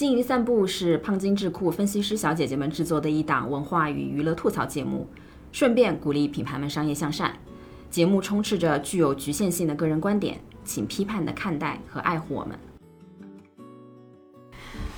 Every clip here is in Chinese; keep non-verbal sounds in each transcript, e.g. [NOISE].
经营散步是胖金智库分析师小姐姐们制作的一档文化与娱乐吐槽节目，顺便鼓励品牌们商业向善。节目充斥着具有局限性的个人观点，请批判的看待和爱护我们。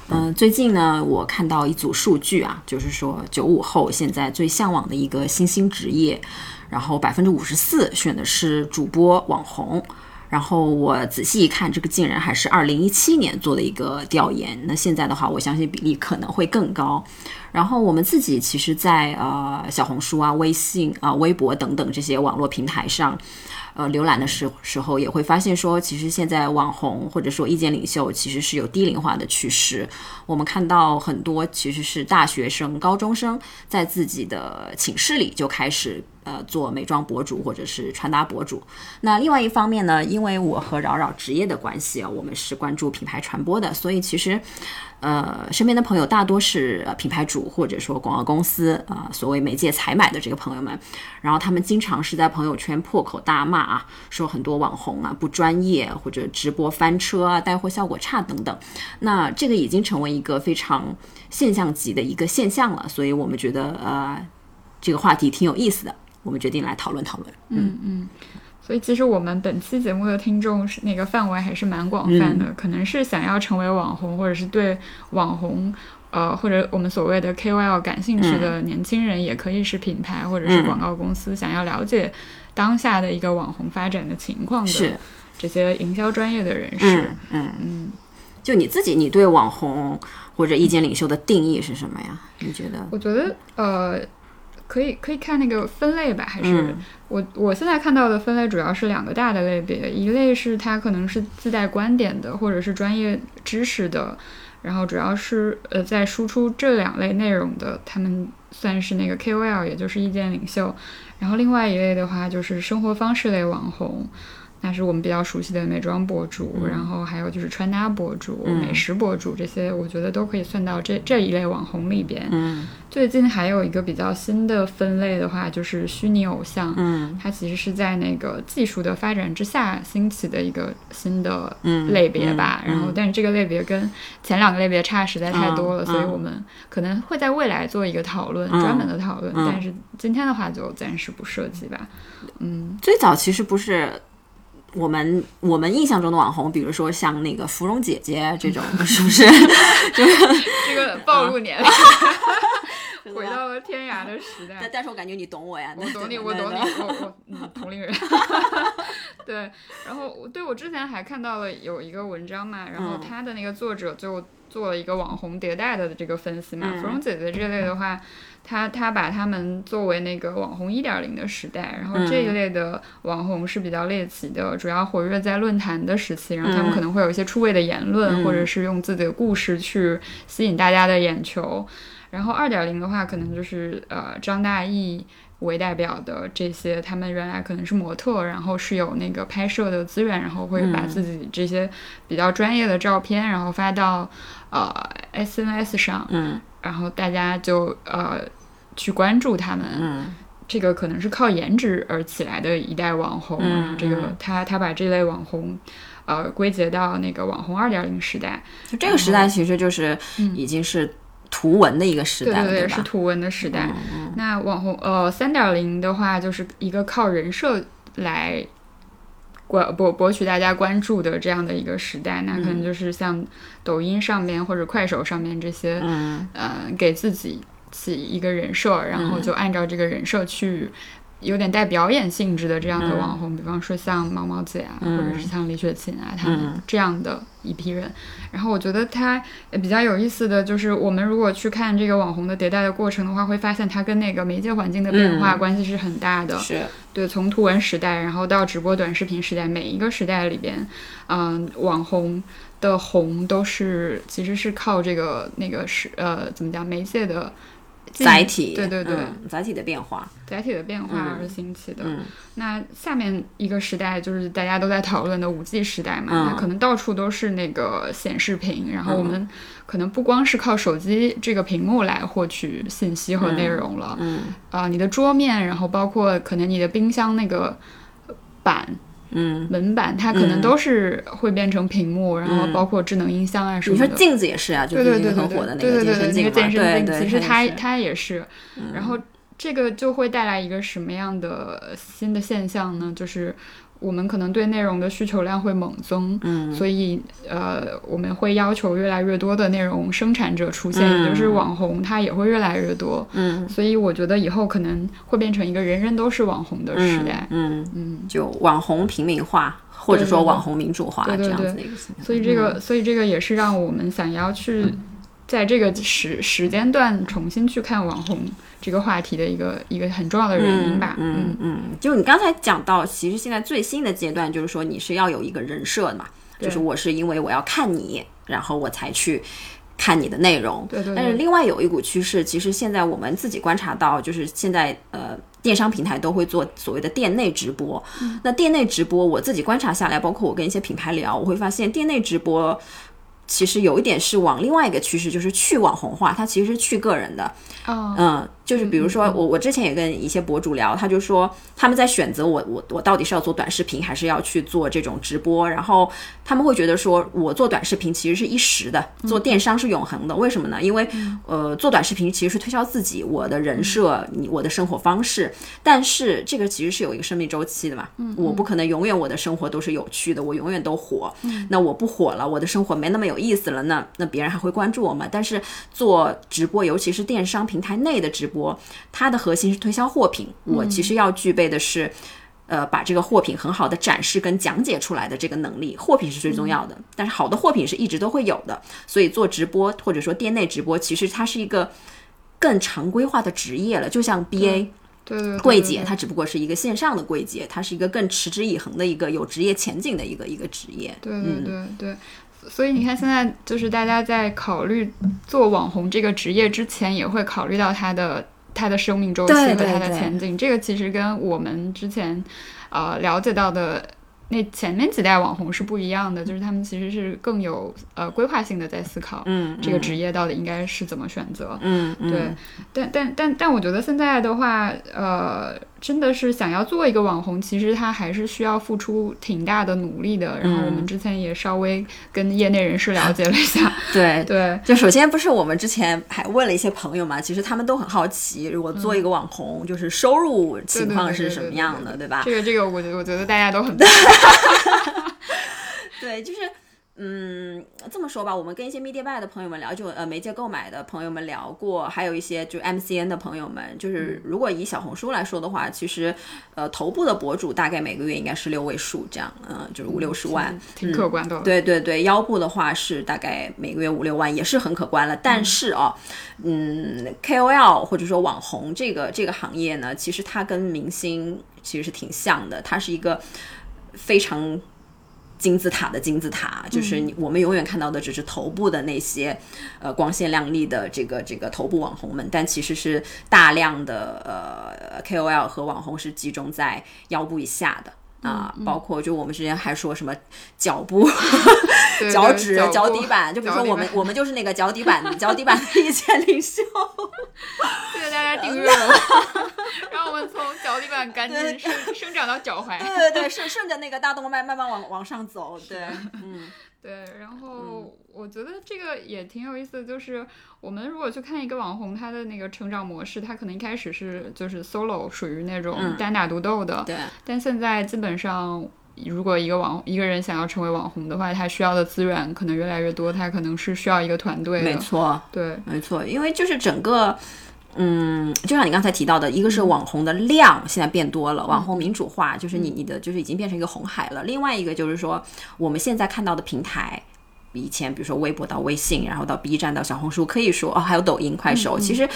嗯，最近呢，我看到一组数据啊，就是说九五后现在最向往的一个新兴职业，然后百分之五十四选的是主播网红。然后我仔细一看，这个竟然还是二零一七年做的一个调研。那现在的话，我相信比例可能会更高。然后我们自己其实，在呃小红书啊、微信啊、微博等等这些网络平台上，呃浏览的时时候，也会发现说，其实现在网红或者说意见领袖其实是有低龄化的趋势。我们看到很多其实是大学生、高中生在自己的寝室里就开始。呃，做美妆博主或者是穿搭博主。那另外一方面呢，因为我和扰扰职业的关系啊，我们是关注品牌传播的，所以其实，呃，身边的朋友大多是品牌主或者说广告公司啊，所谓媒介采买的这个朋友们。然后他们经常是在朋友圈破口大骂啊，说很多网红啊不专业，或者直播翻车啊，带货效果差等等。那这个已经成为一个非常现象级的一个现象了，所以我们觉得呃，这个话题挺有意思的。我们决定来讨论讨论。嗯嗯，所以其实我们本期节目的听众是那个范围还是蛮广泛的，可能是想要成为网红，或者是对网红呃或者我们所谓的 KOL 感兴趣的年轻人，也可以是品牌或者是广告公司想要了解当下的一个网红发展的情况的这些营销专业的人士。嗯嗯，就你自己，你对网红或者意见领袖的定义是什么呀？你觉得？我觉得呃。可以可以看那个分类吧，还是我我现在看到的分类主要是两个大的类别，一类是它可能是自带观点的，或者是专业知识的，然后主要是呃在输出这两类内容的，他们算是那个 KOL，也就是意见领袖，然后另外一类的话就是生活方式类网红。那是我们比较熟悉的美妆博主，然后还有就是穿搭博主、美食博主这些，我觉得都可以算到这这一类网红里边。嗯，最近还有一个比较新的分类的话，就是虚拟偶像。嗯，它其实是在那个技术的发展之下兴起的一个新的类别吧。然后，但是这个类别跟前两个类别差实在太多了，所以我们可能会在未来做一个讨论，专门的讨论。但是今天的话就暂时不涉及吧。嗯，最早其实不是。我们我们印象中的网红，比如说像那个芙蓉姐姐这种，[LAUGHS] 是不是？[LAUGHS] 就这个暴露年龄，[LAUGHS] 回到了天涯的时代。但但是我感觉你懂我呀，我懂你，我懂你，我我嗯，同龄人。对，然后对我之前还看到了有一个文章嘛，然后他的那个作者就做了一个网红迭代的这个分析嘛，芙蓉姐姐这类的话。他他把他们作为那个网红一点零的时代，然后这一类的网红是比较猎奇的，主要活跃在论坛的时期，然后他们可能会有一些出位的言论，或者是用自己的故事去吸引大家的眼球。然后二点零的话，可能就是呃张大奕为代表的这些，他们原来可能是模特，然后是有那个拍摄的资源，然后会把自己这些比较专业的照片，然后发到呃 SNS 上。然后大家就呃去关注他们，嗯，这个可能是靠颜值而起来的一代网红，嗯，这个他他把这类网红，呃归结到那个网红二点零时代，就这个时代其实就是已经是图文的一个时代，对对对，是图文的时代。那网红呃三点零的话，就是一个靠人设来。博博博取大家关注的这样的一个时代，那可能就是像抖音上面或者快手上面这些，嗯，呃，给自己起一个人设，然后就按照这个人设去。有点带表演性质的这样的网红，比方说像毛毛姐啊，或者是像李雪琴啊，他们这样的一批人。然后我觉得他比较有意思的就是，我们如果去看这个网红的迭代的过程的话，会发现它跟那个媒介环境的变化关系是很大的。是对，从图文时代，然后到直播短视频时代，每一个时代里边，嗯，网红的红都是其实是靠这个那个是呃怎么讲媒介的。载体对对对，载体的变化，载体的变化而兴起的。嗯，那下面一个时代就是大家都在讨论的五 G 时代嘛，那可能到处都是那个显示屏，然后我们可能不光是靠手机这个屏幕来获取信息和内容了。嗯，啊，你的桌面，然后包括可能你的冰箱那个板。嗯，门板，它可能都是会变成屏幕，然后包括智能音箱啊什么的。你说镜子也是啊，就最近很火的那个健身镜嘛，对对，其实它它也是。然后这个就会带来一个什么样的新的现象呢？就是。我们可能对内容的需求量会猛增，嗯，所以呃，我们会要求越来越多的内容生产者出现，也就是网红，它也会越来越多，嗯，所以我觉得以后可能会变成一个人人都是网红的时代，嗯嗯，就网红平民化，或者说网红民主化这样子的一个。所以这个，所以这个也是让我们想要去在这个时时间段重新去看网红。这个话题的一个一个很重要的原因吧，嗯嗯，就你刚才讲到，其实现在最新的阶段就是说你是要有一个人设的嘛，就是我是因为我要看你，然后我才去看你的内容，对对。但是另外有一股趋势，其实现在我们自己观察到，就是现在呃电商平台都会做所谓的店内直播，那店内直播我自己观察下来，包括我跟一些品牌聊，我会发现店内直播其实有一点是往另外一个趋势，就是去网红化，它其实是去个人的，嗯。就是比如说我我之前也跟一些博主聊，他就说他们在选择我我我到底是要做短视频还是要去做这种直播，然后他们会觉得说我做短视频其实是一时的，做电商是永恒的。为什么呢？因为呃做短视频其实是推销自己我的人设，你我的生活方式，但是这个其实是有一个生命周期的嘛。我不可能永远我的生活都是有趣的，我永远都火。那我不火了，我的生活没那么有意思了，那那别人还会关注我吗？但是做直播，尤其是电商平台内的直播，它的核心是推销货品。我其实要具备的是，呃，把这个货品很好的展示跟讲解出来的这个能力。货品是最重要的，但是好的货品是一直都会有的。所以做直播或者说店内直播，其实它是一个更常规化的职业了。就像 BA，对柜姐，它只不过是一个线上的柜姐，它是一个更持之以恒的一个有职业前景的一个一个职业。对对对对。所以你看，现在就是大家在考虑做网红这个职业之前，也会考虑到他的他的生命周期和他的前景。这个其实跟我们之前呃了解到的。那前面几代网红是不一样的，就是他们其实是更有呃规划性的在思考，嗯，这个职业到底应该是怎么选择，嗯，对，但但但但我觉得现在的话，呃，真的是想要做一个网红，其实他还是需要付出挺大的努力的。然后我们之前也稍微跟业内人士了解了一下，[LAUGHS] 对对，就首先不是我们之前还问了一些朋友嘛，其实他们都很好奇，如果做一个网红，就是收入情况是什么样的，对吧？这个这个，我觉得我觉得大家都很。[LAUGHS] [LAUGHS] 对，就是，嗯，这么说吧，我们跟一些 media buy 的朋友们聊，就呃媒介购买的朋友们聊过，还有一些就 MCN 的朋友们，就是如果以小红书来说的话，其实，呃，头部的博主大概每个月应该是六位数这样，嗯，就是五六十万，挺可观的。对对对，腰部的话是大概每个月五六万，也是很可观了。但是哦，嗯，KOL 或者说网红这个这个行业呢，其实它跟明星其实是挺像的，它是一个。非常金字塔的金字塔，就是你我们永远看到的只是头部的那些呃光鲜亮丽的这个这个头部网红们，但其实是大量的呃 KOL 和网红是集中在腰部以下的。啊，包括就我们之前还说什么脚部、脚趾、脚底板，就比如说我们我们就是那个脚底板脚底板的意见领袖。[LAUGHS] 谢谢大家订阅 [LAUGHS] 我，让我们从脚底板赶紧生生长到脚踝。对对对，顺顺着那个大动脉慢慢往往上走。对，嗯。对，然后我觉得这个也挺有意思的，就是我们如果去看一个网红，他的那个成长模式，他可能一开始是就是 solo，属于那种单打独斗的。对。但现在基本上，如果一个网一个人想要成为网红的话，他需要的资源可能越来越多，他可能是需要一个团队的。没错。对，没错，因为就是整个。嗯，就像你刚才提到的，一个是网红的量现在变多了，网红民主化，就是你你的就是已经变成一个红海了。另外一个就是说，我们现在看到的平台，以前比如说微博到微信，然后到 B 站到小红书，可以说哦，还有抖音、快手，其实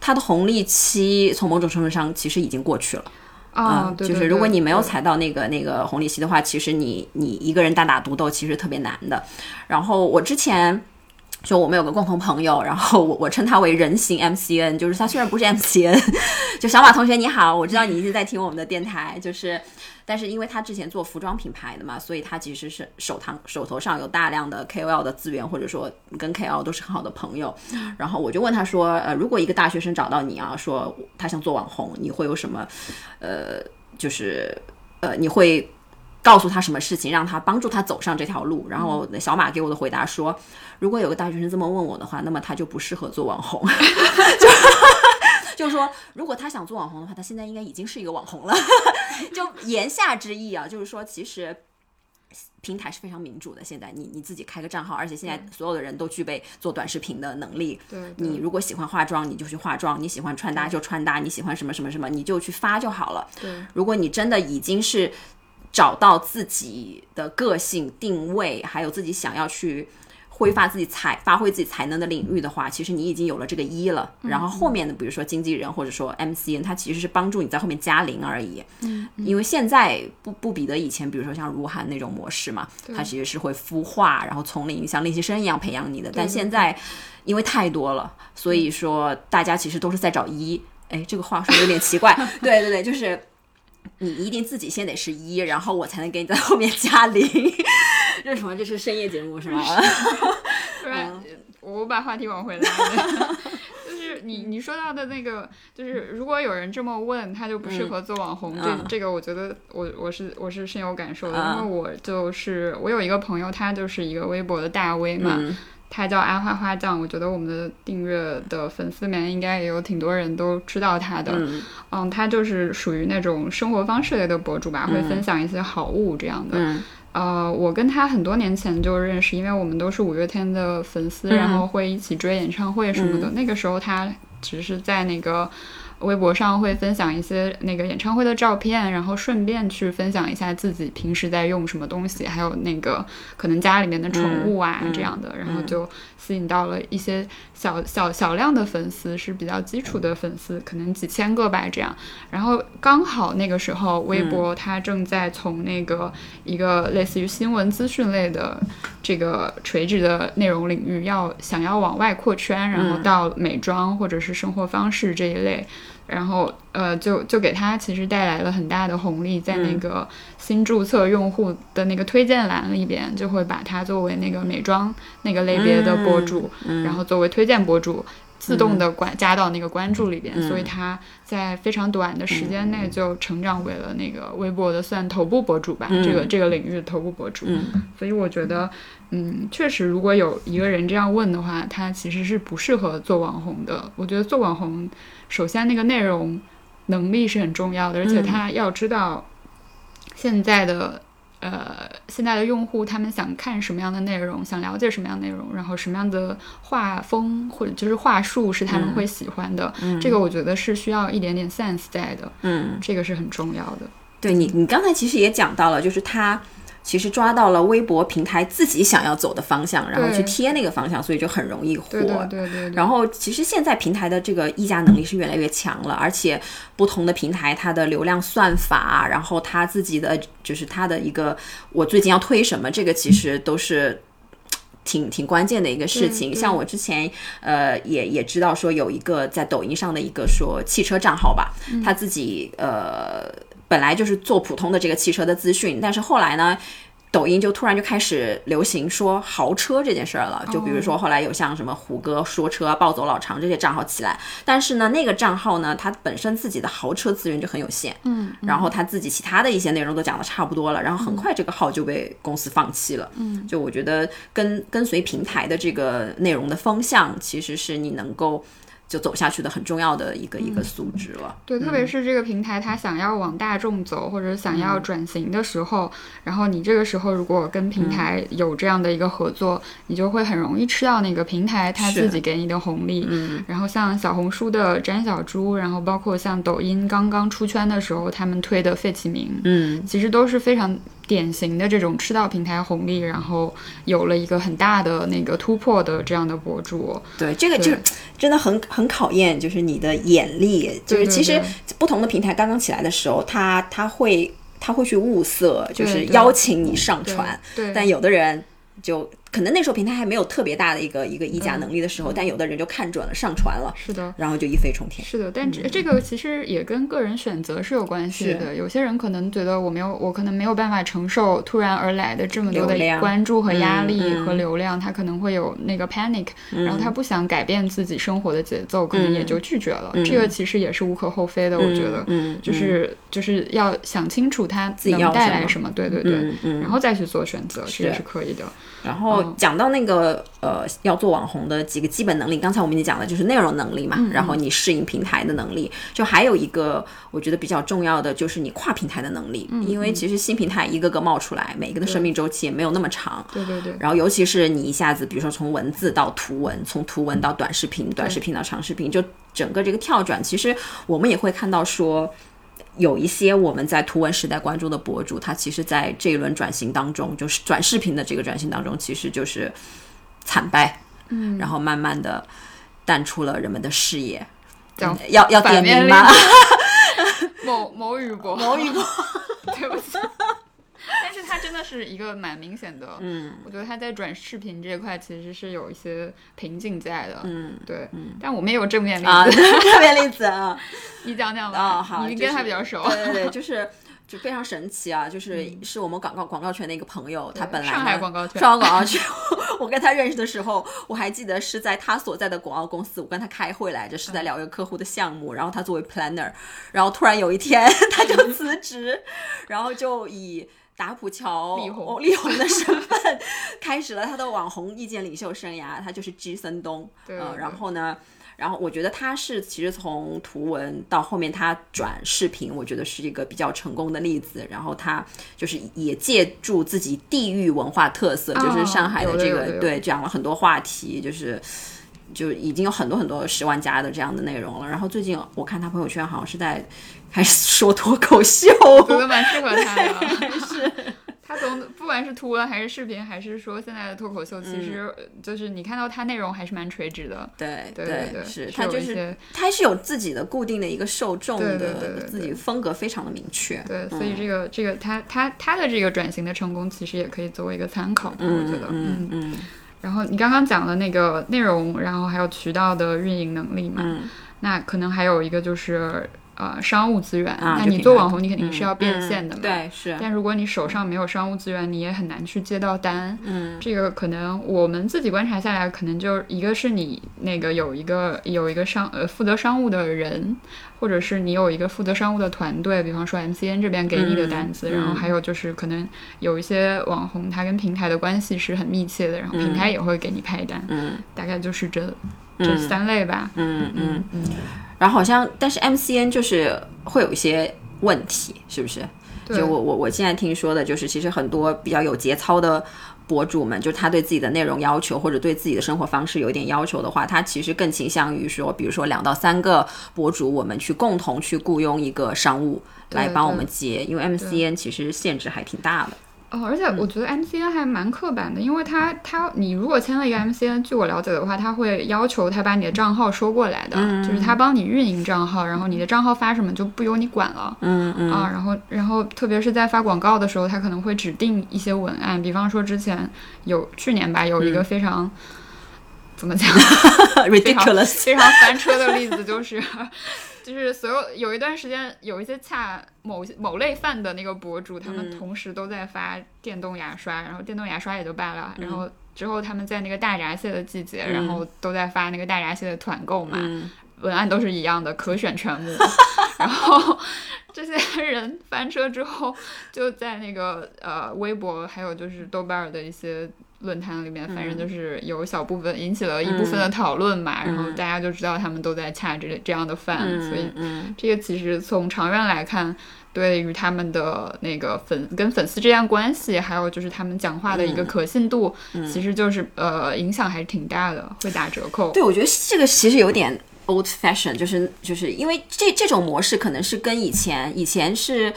它的红利期从某种程度上其实已经过去了啊。就是如果你没有踩到那个那个红利期的话，其实你你一个人单打独斗其实特别难的。然后我之前。就我们有个共同朋友，然后我我称他为人形 MCN，就是他虽然不是 MCN，[LAUGHS] 就小马同学你好，我知道你一直在听我们的电台，就是，但是因为他之前做服装品牌的嘛，所以他其实是手堂手头上有大量的 KOL 的资源，或者说跟 KOL 都是很好的朋友。然后我就问他说，呃，如果一个大学生找到你啊，说他想做网红，你会有什么，呃，就是，呃，你会。告诉他什么事情，让他帮助他走上这条路。然后小马给我的回答说，如果有个大学生这么问我的话，那么他就不适合做网红。[LAUGHS] 就就是说，如果他想做网红的话，他现在应该已经是一个网红了。[LAUGHS] 就言下之意啊，就是说其实。平台是非常民主的。现在你你自己开个账号，而且现在所有的人都具备做短视频的能力。对，你如果喜欢化妆，你就去化妆；你喜欢穿搭就穿搭；你喜欢什么什么什么，你就去发就好了。对，如果你真的已经是找到自己的个性定位，还有自己想要去。挥发自己才发挥自己才能的领域的话，其实你已经有了这个一了。然后后面的，比如说经纪人或者说 MCN，它其实是帮助你在后面加零而已。嗯，因为现在不不比得以前，比如说像如涵那种模式嘛，它其实是会孵化，然后从零像练习生一样培养你的。但现在因为太多了，所以说大家其实都是在找一。哎，这个话说有点奇怪。[LAUGHS] 对对对，就是你一定自己先得是一，然后我才能给你在后面加零。[LAUGHS] 这什么？这是深夜节目是吗？[LAUGHS] 不然我把话题往回拉。[LAUGHS] 就是你你说到的那个，就是如果有人这么问，他就不适合做网红。这这个我觉得我我是我是深有感受的，因为我就是我有一个朋友，他就是一个微博的大 V 嘛，他叫阿花花酱。我觉得我们的订阅的粉丝里面应该也有挺多人都知道他的。嗯，他就是属于那种生活方式类的博主吧，会分享一些好物这样的。呃，我跟他很多年前就认识，因为我们都是五月天的粉丝，然后会一起追演唱会什么的。那个时候他只是在那个。微博上会分享一些那个演唱会的照片，然后顺便去分享一下自己平时在用什么东西，还有那个可能家里面的宠物啊这样的，然后就吸引到了一些小小小量的粉丝，是比较基础的粉丝，可能几千个吧这样。然后刚好那个时候，微博它正在从那个一个类似于新闻资讯类的这个垂直的内容领域，要想要往外扩圈，然后到美妆或者是生活方式这一类。然后，呃，就就给他其实带来了很大的红利，在那个新注册用户的那个推荐栏里边，就会把他作为那个美妆那个类别的博主，然后作为推荐博主，自动的关加到那个关注里边，所以他在非常短的时间内就成长为了那个微博的算头部博主吧，这个这个领域的头部博主。所以我觉得，嗯，确实，如果有一个人这样问的话，他其实是不适合做网红的。我觉得做网红。首先，那个内容能力是很重要的，而且他要知道现在的呃现在的用户他们想看什么样的内容，想了解什么样的内容，然后什么样的画风或者就是话术是他们会喜欢的。这个我觉得是需要一点点 sense 在的。嗯，这个是很重要的。对你，你刚才其实也讲到了，就是他。其实抓到了微博平台自己想要走的方向，然后去贴那个方向，所以就很容易火。对对对。然后其实现在平台的这个议价能力是越来越强了，而且不同的平台它的流量算法，然后它自己的就是它的一个我最近要推什么，这个其实都是挺挺关键的一个事情。像我之前呃也也知道说有一个在抖音上的一个说汽车账号吧，他自己呃。本来就是做普通的这个汽车的资讯，但是后来呢，抖音就突然就开始流行说豪车这件事儿了。就比如说后来有像什么虎哥说车、暴走老常这些账号起来，但是呢，那个账号呢，它本身自己的豪车资源就很有限，嗯，然后他自己其他的一些内容都讲的差不多了，然后很快这个号就被公司放弃了。嗯，就我觉得跟跟随平台的这个内容的方向，其实是你能够。就走下去的很重要的一个一个素质了。对，特别是这个平台，它想要往大众走，或者想要转型的时候，然后你这个时候如果跟平台有这样的一个合作，你就会很容易吃到那个平台它自己给你的红利。嗯。然后像小红书的詹小猪，然后包括像抖音刚刚出圈的时候，他们推的费启鸣，嗯，其实都是非常。典型的这种吃到平台红利，然后有了一个很大的那个突破的这样的博主，对这个就真的很很考验，就是你的眼力。就是其实不同的平台刚刚起来的时候，他他会他会去物色，就是邀请你上传。对，但有的人就可能那时候平台还没有特别大的一个一个议价能力的时候，但有的人就看准了上传了，是的。然后就一飞冲天。是的，但这这个其实也跟个人选择是有关系的。有些人可能觉得我没有，我可能没有办法承受突然而来的这么多的关注和压力和流量，他可能会有那个 panic，然后他不想改变自己生活的节奏，可能也就拒绝了。这个其实也是无可厚非的，我觉得，就是就是要想清楚他能带来什么，对对对，然后再去做选择，这也是可以的。然后讲到那个呃，要做网红的几个基本能力，刚才我们已经讲了，就是内容能力嘛，然后你适应平台的能力，就还有一个我觉得比较重要的就是你跨平台的能力，因为其实新平台一个个冒出来，每个的生命周期也没有那么长，对对对。然后尤其是你一下子，比如说从文字到图文，从图文到短视频，短视频到长视频，就整个这个跳转，其实我们也会看到说。有一些我们在图文时代关注的博主，他其实，在这一轮转型当中，就是转视频的这个转型当中，其实就是惨败，嗯，然后慢慢的淡出了人们的视野。要要点名吗？[LAUGHS] 某某雨博，某雨博，[LAUGHS] 对不起。是一个蛮明显的，嗯，我觉得他在转视频这块其实是有一些瓶颈在的，嗯，对，嗯，但我们也有正面例子，[LAUGHS] 正面例子啊，[LAUGHS] 你讲讲吧，啊，好，你跟他比较熟，对对对，就是就非常神奇啊，就 [LAUGHS] 是是我们广告广告圈的一个朋友，他本来上海广告圈，上海广告圈，我跟他认识的时候，我还记得是在他所在的广告公司，我跟他开会来着，是在聊一个客户的项目，然后他作为 planner，然后突然有一天他就辞职，然后就以。打浦桥力宏力宏的身份，[LAUGHS] 开始了他的网红意见领袖生涯。他就是 G 森东，嗯，然后呢，然后我觉得他是其实从图文到后面他转视频，我觉得是一个比较成功的例子。然后他就是也借助自己地域文化特色，就是上海的这个，对，讲了很多话题，就是就已经有很多很多十万加的这样的内容了。然后最近我看他朋友圈好像是在。开始说脱口秀，我觉得蛮适合他的。[LAUGHS] 是，他从不管是图文还是视频，还是说现在的脱口秀，其实就是你看到他内容还是蛮垂直的。对对对，是他就是他是有自己的固定的一个受众的，自己风格非常的明确。对，所以这个这个他他他的这个转型的成功，其实也可以作为一个参考。我觉得，嗯嗯。然后你刚刚讲的那个内容，然后还有渠道的运营能力嘛？那可能还有一个就是。呃，商务资源，那你做网红，你肯定是要变现的嘛。对，是。但如果你手上没有商务资源，你也很难去接到单。嗯，这个可能我们自己观察下来，可能就一个是你那个有一个有一个商呃负责商务的人，或者是你有一个负责商务的团队，比方说 MCN 这边给你的单子，然后还有就是可能有一些网红他跟平台的关系是很密切的，然后平台也会给你派单。嗯，大概就是这这三类吧。嗯嗯嗯。然后好像，但是 MCN 就是会有一些问题，是不是？就我我我现在听说的，就是其实很多比较有节操的博主们，就他对自己的内容要求或者对自己的生活方式有一点要求的话，他其实更倾向于说，比如说两到三个博主，我们去共同去雇佣一个商务来帮我们接，因为 MCN 其实限制还挺大的。哦，而且我觉得 MCN 还蛮刻板的，因为他他你如果签了一个 MCN，据我了解的话，他会要求他把你的账号收过来的，就是他帮你运营账号，然后你的账号发什么就不由你管了。嗯嗯。啊，然后然后特别是在发广告的时候，他可能会指定一些文案，比方说之前有去年吧，有一个非常怎么讲，[LAUGHS] ridiculous 非常翻车的例子就是。就是所有有一段时间，有一些恰某某类饭的那个博主，他们同时都在发电动牙刷，然后电动牙刷也就罢了，然后之后他们在那个大闸蟹的季节，然后都在发那个大闸蟹的团购嘛，文案都是一样的，可选全部。[LAUGHS] 然后这些人翻车之后，就在那个呃微博，还有就是豆瓣的一些。论坛里面，反正就是有小部分引起了一部分的讨论嘛，然后大家就知道他们都在恰这这样的饭，所以这个其实从长远来看，对于他们的那个粉跟粉丝之间关系，还有就是他们讲话的一个可信度，其实就是呃影响还是挺大的，会打折扣。对，我觉得这个其实有点 old fashion，就是就是因为这这种模式可能是跟以前以前是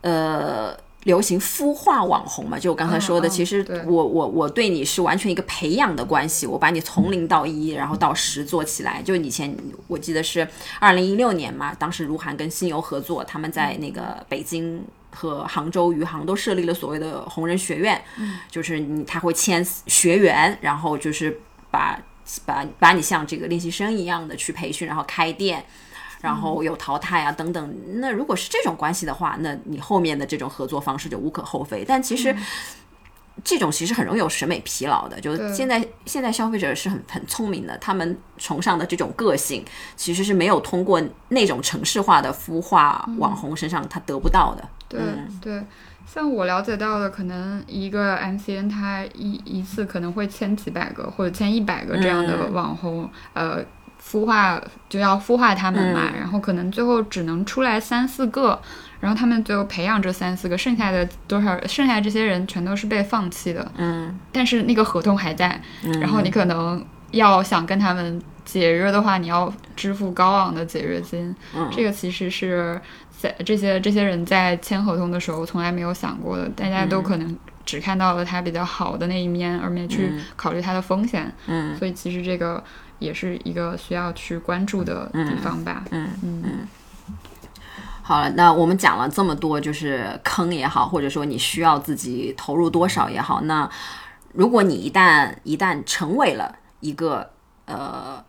呃。流行孵化网红嘛，就我刚才说的，其实我我我对你是完全一个培养的关系，我把你从零到一，然后到十做起来。就以前我记得是二零一六年嘛，当时如涵跟新游合作，他们在那个北京。和杭州余杭都设立了所谓的红人学院，就是你他会签学员，然后就是把把把你像这个练习生一样的去培训，然后开店，然后有淘汰啊等等。那如果是这种关系的话，那你后面的这种合作方式就无可厚非。但其实。这种其实很容易有审美疲劳的，就是现在现在消费者是很很聪明的，他们崇尚的这种个性，其实是没有通过那种城市化的孵化网红身上他得不到的。对、对，像我了解到的，可能一个 MCN 他一一次可能会签几百个或者签一百个这样的网红，呃，孵化就要孵化他们嘛，然后可能最后只能出来三四个。然后他们最后培养这三四个，剩下的多少？剩下这些人全都是被放弃的。嗯，但是那个合同还在，然后你可能要想跟他们解约的话，你要支付高昂的解约金。嗯这个其实是在这些这些人在签合同的时候从来没有想过的，大家都可能只看到了他比较好的那一面，而没去考虑他的风险。嗯，所以其实这个也是一个需要去关注的地方吧。嗯嗯嗯好了，那我们讲了这么多，就是坑也好，或者说你需要自己投入多少也好，那如果你一旦一旦成为了一个呃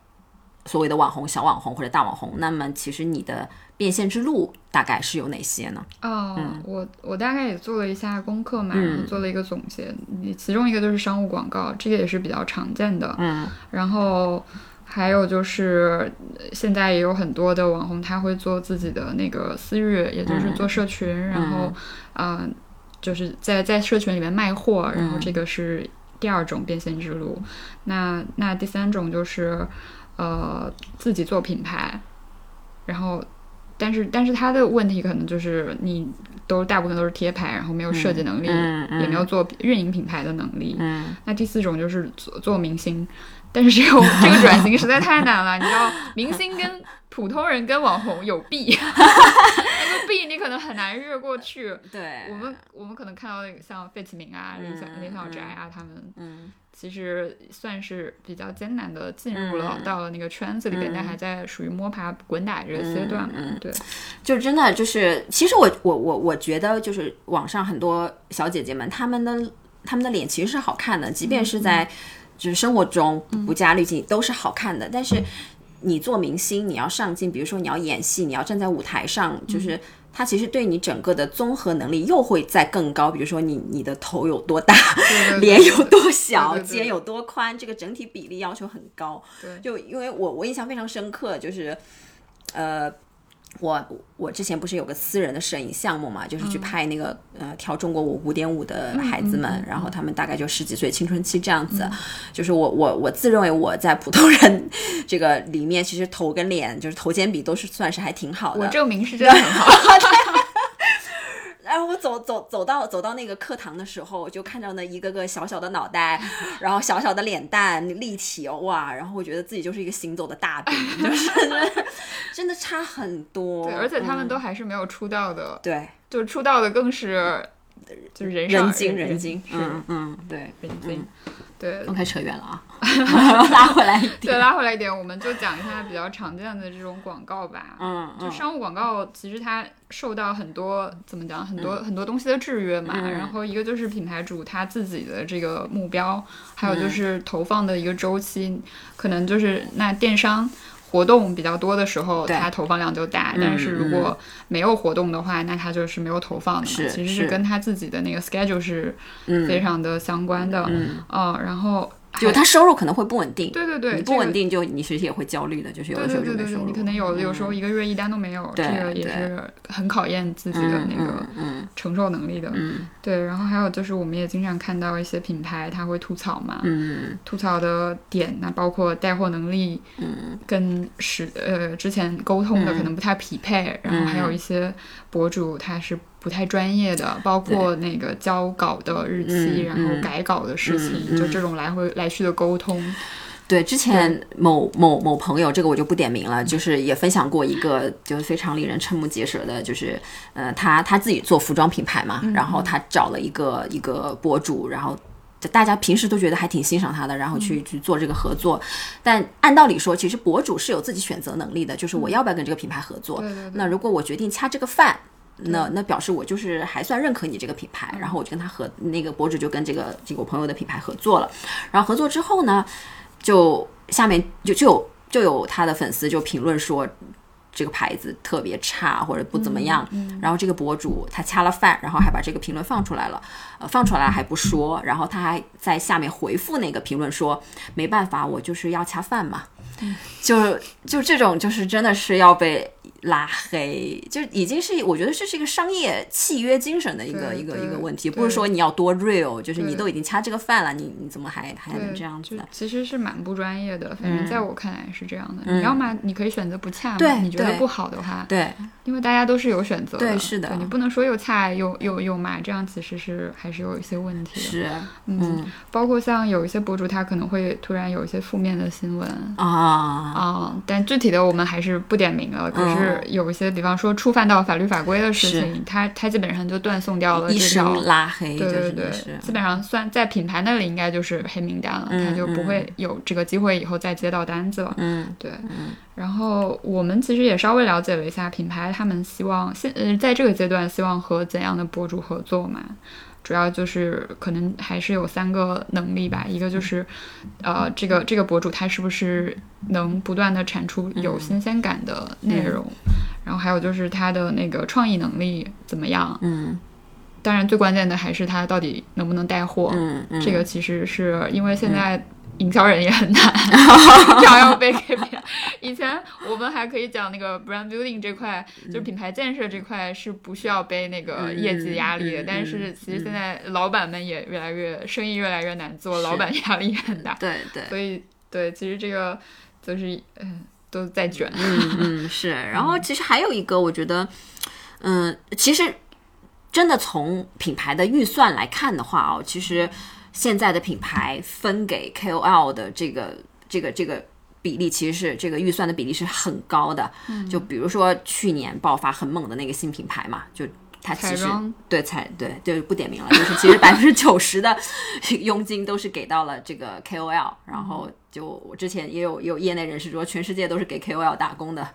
所谓的网红、小网红或者大网红，那么其实你的变现之路大概是有哪些呢？哦，我我大概也做了一下功课嘛，嗯然后做了一个总结。你其中一个就是商务广告，这个也是比较常见的。嗯然后还有就是呃现在也有很多的网红，他会做自己的那个私域，也就是做社群，然后啊、呃就是在在社群里面卖货，然后这个是第二种变现之路。那那第三种就是呃自己做品牌，然后。但是，但是他的问题可能就是你都大部分都是贴牌，然后没有设计能力，嗯嗯也没有做运营品牌的能力。嗯那第四种就是做做明星，但是这个这个转型实在太难了。你知道，明星跟普通人跟网红有弊，[LAUGHS] 那个弊你可能很难越过去。对我们我们可能看到那个像费启鸣啊、林小嗯林小宅啊，他们嗯其实算是比较艰难的进入了、嗯。到了那个圈子里边，但还在属于摸爬滚打这个阶段嗯对，就真的就是，其实我我我我觉得就是网上很多小姐姐们，她们的她们的脸其实是好看的，即便是在就是生活中不加滤镜都是好看的。但是你做明星，你要上镜，比如说你要演戏，你要站在舞台上，就是它其实对你整个的综合能力又会再更高。比如说你你的头有多大，对 [LAUGHS] 对对脸有多小，肩有多宽，这个整体比例要求很高。对就因为我我印象非常深刻，就是呃。我我之前不是有个私人的摄影项目嘛，就是去拍那个、呃跳中国舞五点五的孩子们，然后他们大概就十几岁青春期这样子。[LAUGHS] 就是我我我自认为我在普通人 [LAUGHS] 这个里面，其实头跟脸就是头肩比都是算是还挺好的。我证明是真的很好。[LAUGHS] 然后我走走走到走到那个课堂的时候，就看到那一个个小小的脑袋，然后小小的脸蛋立体哦哇，然后我觉得自己就是一个行走的大饼，就是 [LAUGHS] 真的差很多。对，而且他们嗯都还是没有出道的，对就出道的更是就是人精人人精，是嗯嗯对。人精。对 OK，扯远了啊，[LAUGHS] 拉回来一点对，点。拉回来一点，我们就讲一下比较常见的这种广告吧。嗯嗯就商务广告，其实它受到很多怎么讲，很多、很多东西的制约嘛。嗯然后一个就是品牌主他自己的这个目标，还有嗯就是投放的一个周期，可能就是那电商。活动比较多的时候，对。它投放量就大；嗯但是如果没有活动的话，那它就是没有投放的嘛。其实是是。跟他自己的那个 schedule 是嗯。非常的相关的。嗯，嗯，然后就他收入可能会不稳定，对对对，你不稳定就你其实也会焦虑的，就是有的时候就没收入。你可能有有时候一个月一单都没有，这个也是很考验自己的那个嗯。承受能力的。嗯。对，然后还有就是我们也经常看到一些品牌他会吐槽嘛，嗯。吐槽的点那包括带货能力，嗯。跟实呃之前沟通的可能。不太匹配，然后还嗯。有一些博主他是不太专业的，包括那个交稿的日期，嗯然后嗯。改稿的事情，就这种来回来去的沟通。对，之前某某某朋友，这个我就不点名了，就是也分享过一个，就是非常令人瞠目结舌的，就是呃，他他自己做服装品牌嘛，然后他找了一个一个博主，然后大家平时都觉得还挺欣赏他的，然后去去做这个合作，但按道理说，其实博主是有自己选择能力的，就是我要不要跟这个品牌合作？对对对。那如果我决定掐这个饭。那那表示我就是还算认可你这个品牌，然后我就跟他合那个博主就跟这个这个我朋友的品牌合作了，然后合作之后呢，就下面就就有就有他的粉丝就评论说这个牌子特别差或者不怎么样，然后这个博主他掐了饭，然后还把这个评论放出来了，呃放出来还不说，然后他还在下面回复那个评论说没办法，我就是要掐饭嘛，就就这种就是真的是要被。拉黑就已经是，我觉得这是一个商业契约精神的一个一个一个问题，不是说你要多 real，就是你都已经掐这个饭了，你你怎么还还能这样子？其实是蛮不专业的，反正在我看来是这样的。你要么你可以选择不恰，对，你觉得不好的话，对，因为大家都是有选择的，对，是的，你不能说又掐又又又骂，这样其实是还是有一些问题的。是，嗯，包括像有一些博主，他可能会突然有一些负面的新闻啊啊，但具体的我们还是不点名了，可是。有一些，比方说触犯到法律法规的事情，他他基本上就断送掉了一条拉黑，对对对，基本上算在品牌那里应该就是黑名单了，他就不会有这个机会以后再接到单子了。嗯，对。然后我们其实也稍微了解了一下品牌，他们希望现呃在这个阶段希望和怎样的博主合作嘛？主要就是可能还是有三个能力吧，一个就是，呃，这个这个博主他是不是能不断的产出有新鲜感的内容，然后还有就是他的那个创意能力怎么样？嗯，当然最关键的还是他到底能不能带货。嗯嗯，这个其实是因为现在。营销人也很难，[LAUGHS] 想要被 KPI。以前我们还可以讲那个 brand building 这块，就是品牌建设这块是不需要背那个业绩压力的。但是其实现在老板们也越来越生意越来越难做，老板压力也很大。对对。所以对，其实这个就是嗯都在卷。嗯嗯是。然后其实还有一个，我觉得，嗯，其实真的从品牌的预算来看的话哦，其实。现在的品牌分给 KOL 的这个这个这个比例，其实是这个预算的比例是很高的。就比如说去年爆发很猛的那个新品牌嘛，就它其实对彩对对不点名了，就是其实百分之九十的佣金都是给到了这个 KOL。然后就我之前也有有业内人士说，全世界都是给 KOL 打工的。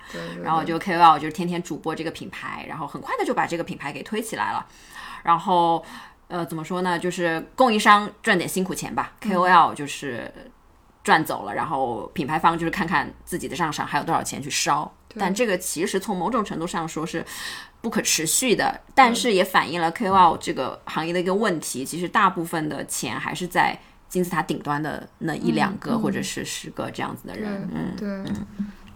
然后就 KOL 就是天天主播这个品牌，然后很快的就把这个品牌给推起来了。然后。呃，怎么说呢？就是供应商赚点辛苦钱吧，KOL 就是赚走了，然后品牌方就是看看自己的账上还有多少钱去烧。但这个其实从某种程度上说是不可持续的，但是也反映了 KOL 这个行业的一个问题。其实大部分的钱还是在金字塔顶端的那一两个或者是十个这样子的人。嗯，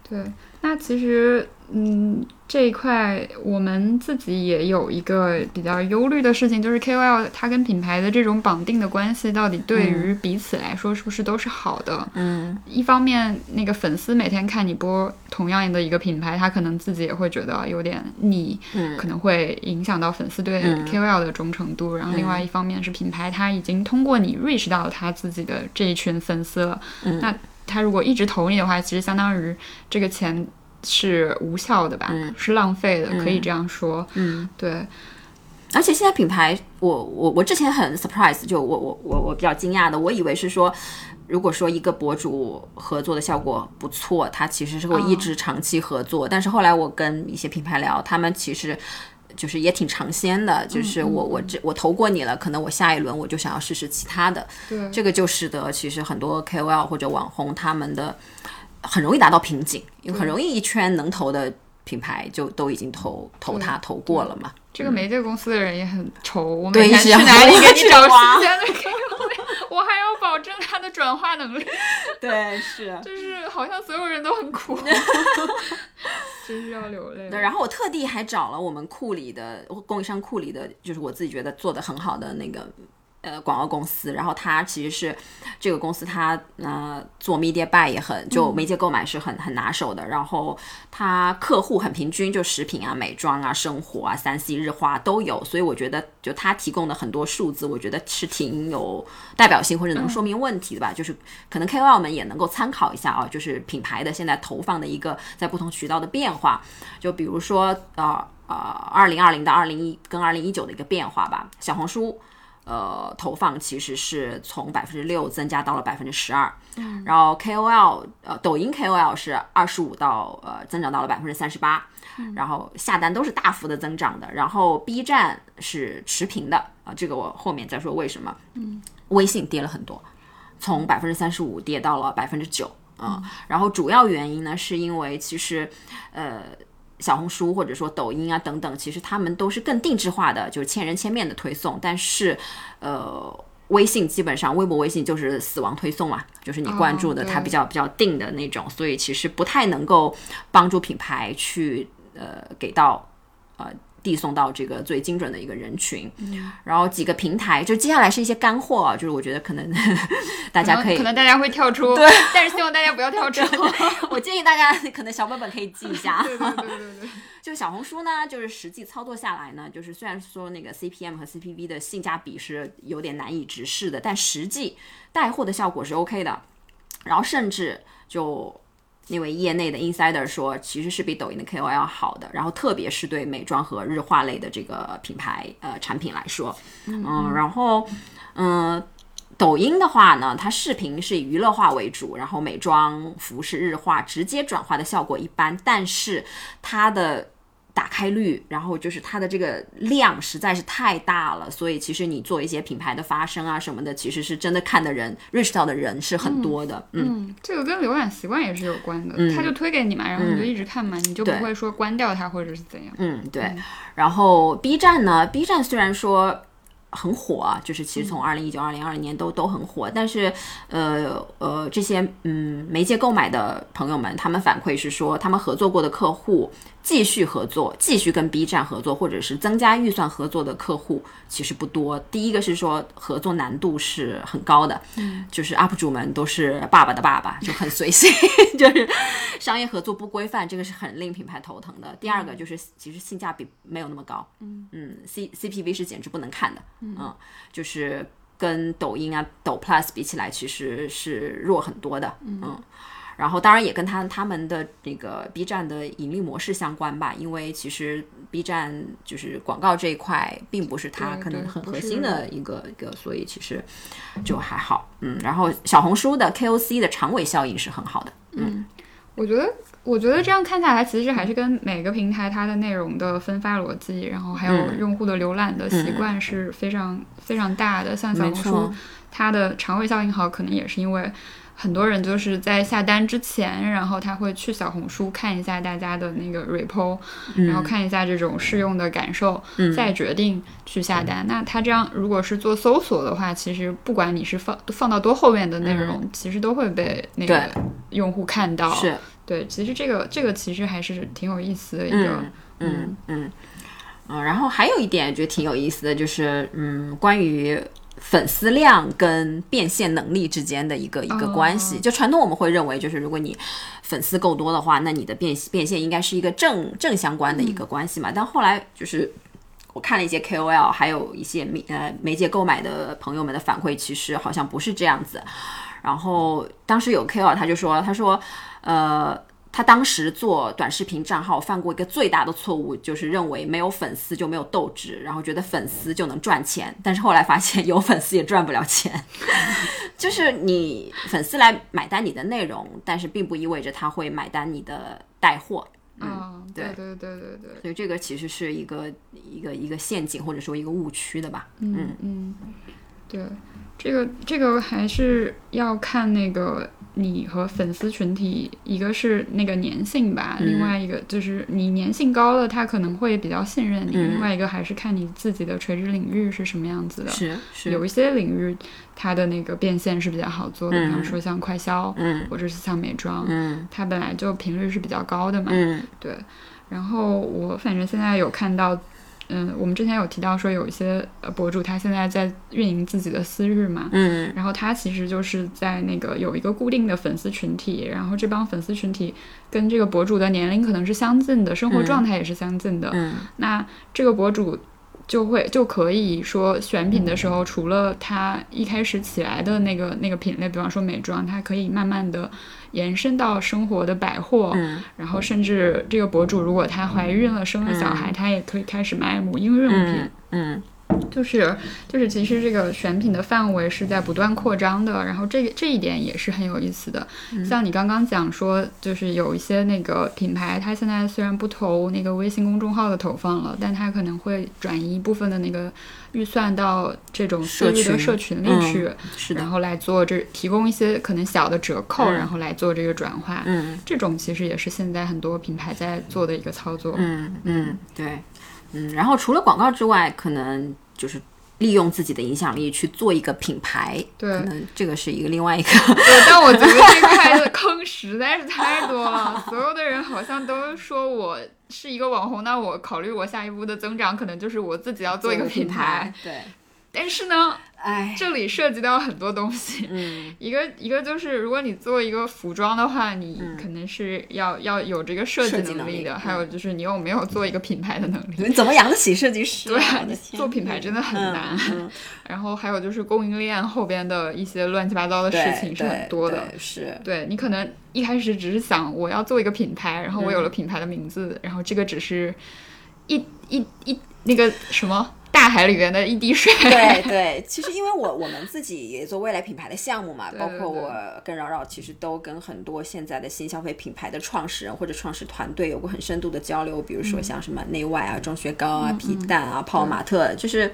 对，对。那其实，嗯。这一块我们自己也有一个比较忧虑的事情，就是 KOL 它跟品牌的这种绑定的关系，到底对于彼此来说是不是都是好的？嗯，一方面，那个粉丝每天看你播同样的一个品牌，他可能自己也会觉得有点腻，可能会影响到粉丝对 KOL 的忠诚度。然后，另外一方面是品牌，他已经通过你 reach 到他自己的这一群粉丝了。那他如果一直投你的话，其实相当于这个钱。是无效的吧？是浪费的，可以这样说。嗯，对。而且现在品牌，我我我之前很 surprise，就我我我我比较惊讶的，我以为是说，如果说一个博主合作的效果不错，他其实是会一直长期合作。但是后来我跟一些品牌聊，他们其实就是也挺尝鲜的，就是我我这我投过你了，可能我下一轮我就想要试试其他的。对，这个就使得其实很多 KOL 或者网红他们的。很容易达到瓶颈，因为很容易一圈能投的品牌就都已经投投他投过了嘛。这个媒介公司的人也很愁，我每天去哪里给你找时间保证他的转化能力。[LAUGHS] 对，是，[LAUGHS] 就是好像所有人都很苦，[LAUGHS] 真是要流泪。对，然后我特地还找了我们库里的供应商库里的，就是我自己觉得做的很好的那个。呃广告公司，然后他其实是这个公司他呃做 media buy 也很就媒介购买是很很拿手的，然后他客户很平均，就食品啊、美妆啊、生活啊、三 C 日化都有，所以我觉得就他提供的很多数字，我觉得是挺有代表性或者能说明问题的吧，就是可能 KOL 们也能够参考一下啊，就是品牌的现在投放的一个在不同渠道的变化，就比如说呃。呃，二零二零到二零一跟二零一九的一个变化吧。小红书，呃，投放其实是从百分之六增加到了百分之十二，嗯，然后 KOL，呃，抖音 KOL 是二十五到呃增长到了百分之三十八，然后下单都是大幅的增长的。然后 B 站是持平的啊，这个我后面再说为什么。嗯，微信跌了很多，从百分之三十五跌到了百分之九嗯。然后主要原因呢，是因为其实，呃。小红书或者说抖音啊等等，其实他们都是更定制化的，就是千人千面的推送。但是，呃，微信基本上，微博、微信就是死亡推送嘛，就是你关注的它比较比较定的那种，所以其实不太能够帮助品牌去呃给到呃。递送到这个最精准的一个人群，然后几个平台，就接下来是一些干货啊，就是我觉得可能 [LAUGHS] 大家可以，可能大家会跳出，对，[LAUGHS] 但是希望大家不要跳出。[LAUGHS] 我建议大家可能小本本可以记一下。对对对对对。就小红书呢，就是实际操作下来呢，就是虽然说那个 CPM 和 CPV 的性价比是有点难以直视的，但实际带货的效果是 OK 的，然后甚至就。那位业内的 insider 说，其实是比抖音的 KOL 要好的，然后特别是对美妆和日化类的这个品牌呃产品来说，嗯，然后嗯，抖音的话呢，它视频是以娱乐化为主，然后美妆、服饰、日化直接转化的效果一般，但是它的。打开率，然后就是它的这个量实在是太大了，所以其实你做一些品牌的发声啊什么的，其实是真的看的人，reach 到的人是很多的。嗯，这个跟浏览习惯也是有关的，它就推给你嘛，然后你就一直看嘛，你就不会说关掉它或者是怎样。嗯，对。然后 B 站呢，B 站虽然说。很火啊，就是其实从二零一九、二零二零年都都很火，但是，呃呃，这些嗯媒介购买的朋友们，他们反馈是说，他们合作过的客户继续合作，继续跟 B 站合作，或者是增加预算合作的客户其实不多。第一个是说合作难度是很高的，嗯，就是 UP 主们都是爸爸的爸爸，就很随性，[LAUGHS] 就是商业合作不规范，这个是很令品牌头疼的。第二个就是其实性价比没有那么高，嗯嗯，C CPV 是简直不能看的。嗯，就是跟抖音啊、抖 Plus 比起来，其实是弱很多的。嗯，然后当然也跟他他们的这个 B 站的盈利模式相关吧，因为其实 B 站就是广告这一块，并不是它可能很核心的一个一个，所以其实就还好。嗯，然后小红书的 KOC 的长尾效应是很好的。嗯，我觉得。我觉得这样看下来，其实还是跟每个平台它的内容的分发逻辑，然后还有用户的浏览的习惯是非常非常大的。像小红书，它的长尾效应好，可能也是因为很多人就是在下单之前，然后他会去小红书看一下大家的那个 repo，然后看一下这种试用的感受，再决定去下单。那他这样如果是做搜索的话，其实不管你是放放到多后面的内容，其实都会被那个用户看到。是。对，其实这个这个其实还是挺有意思的一个，嗯嗯嗯，然后还有一点觉得挺有意思的就是，嗯，关于粉丝量跟变现能力之间的一个一个关系。就传统我们会认为，就是如果你粉丝够多的话，那你的变变现应该是一个正正相关的一个关系嘛。但后来就是我看了一些 KOL，还有一些媒呃媒介购买的朋友们的反馈，其实好像不是这样子。然后当时有 KOL 他就说，他说。呃，他当时做短视频账号犯过一个最大的错误，就是认为没有粉丝就没有斗志，然后觉得粉丝就能赚钱。但是后来发现有粉丝也赚不了钱，[LAUGHS] 就是你粉丝来买单你的内容，但是并不意味着他会买单你的带货。嗯，对对对对对。所以这个其实是一个一个一个陷阱或者说一个误区的吧。嗯嗯，对，这个这个还是要看那个。你和粉丝群体，一个是那个粘性吧，另外一个就是你粘性高了，他可能会比较信任你。另外一个还是看你自己的垂直领域是什么样子的。是是，有一些领域它的那个变现是比较好做的，比方说像快销，嗯，或者是像美妆，嗯，它本来就频率是比较高的嘛，嗯，对。然后我反正现在有看到。嗯，我们之前有提到说有一些呃博主他现在在运营自己的私域嘛，嗯。然后他其实就是在那个有一个固定的粉丝群体，然后这帮粉丝群体跟这个博主的年龄可能是相近的，生活状态也是相近的。嗯。那这个博主就会就可以说选品的时候，除了他一开始起来的那个那个品类，比方说美妆，它可以慢慢的延伸到生活的百货，嗯。然后甚至这个博主如果她怀孕了生了小孩，她也可以开始卖母婴用品。嗯就是就是，其实这个选品的范围是在不断扩张的，然后这个这一点也是很有意思的。像你刚刚讲说，就是有一些那个品牌，它现在虽然不投那个微信公众号的投放了，但它可能会转移一部分的那个预算到这种私域的社群里嗯去，是的然后来做这提供一些可能小的折扣，然后来做这个转化。嗯这种其实也是现在很多品牌在做的一个操作。嗯嗯，对，嗯，然后除了广告之外，可能就是利用自己的影响力去做一个品牌，对可能这个是一个另外一个，对，但我觉得这块的 [LAUGHS] 坑实在是太多了，所有的人好像都说我是一个网红，那我考虑我下一步的增长可能就是我自己要做一个品牌。，对，但是呢，哎，这里涉及到很多东西，嗯一个一个就是如果你做一个服装的话，你可能是要要有这个设计能力的，嗯还有就是你有没有做一个品牌的能力。你怎么养得起设计师对啊？啊，你做品牌真的很嗯难。嗯然后还有就是供应链后边的一些乱七八糟的事情是很多的。是，对你可能一开始只是想我要做一个品牌，然后我有嗯了品牌的名字，然后这个只是一一一那个什么大海里面的一滴水。对 [LAUGHS] 对，其实因为我我们自己也做未来品牌的项目嘛，包括我跟饶饶，其实都跟很多现在的新消费品牌的创始人或者创始团队有过很深度的交流，比如嗯。说像什么内外啊、钟薛高啊、皮蛋啊、泡玛特，就是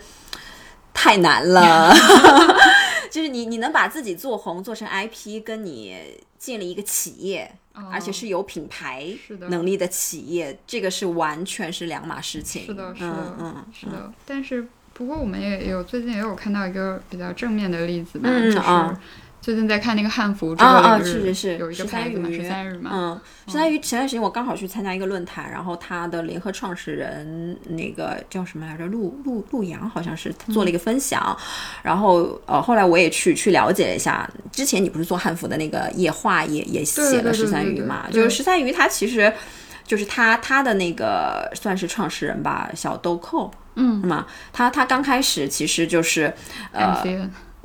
太难了。[LAUGHS] 就是你你能把自己做红做成 IP，跟你建立一个企业，而且是有品牌能力的企业，这个是完全是两码事情。是的，是的，嗯嗯，是的。但是不过我们也有最近也有看到一个比较正面的例子吧，嗯就是啊最近在看那个汉服这啊啊，确实是是是，有一个十三牌子嘛，十三日嘛，嗯，十三余前段时间我刚好去参加一个论坛，然后他的联合创始人那个叫什么来着，陆陆陆阳好像是做了一个分享，然后呃后来我也去去了解了一下，之前你不是做汉服的那个夜画也也写了十三余嘛，对就是十三余他其实。就是他，他的那个算是创始人吧，小豆蔻，嗯，是吗，他他刚开始其实就是，呃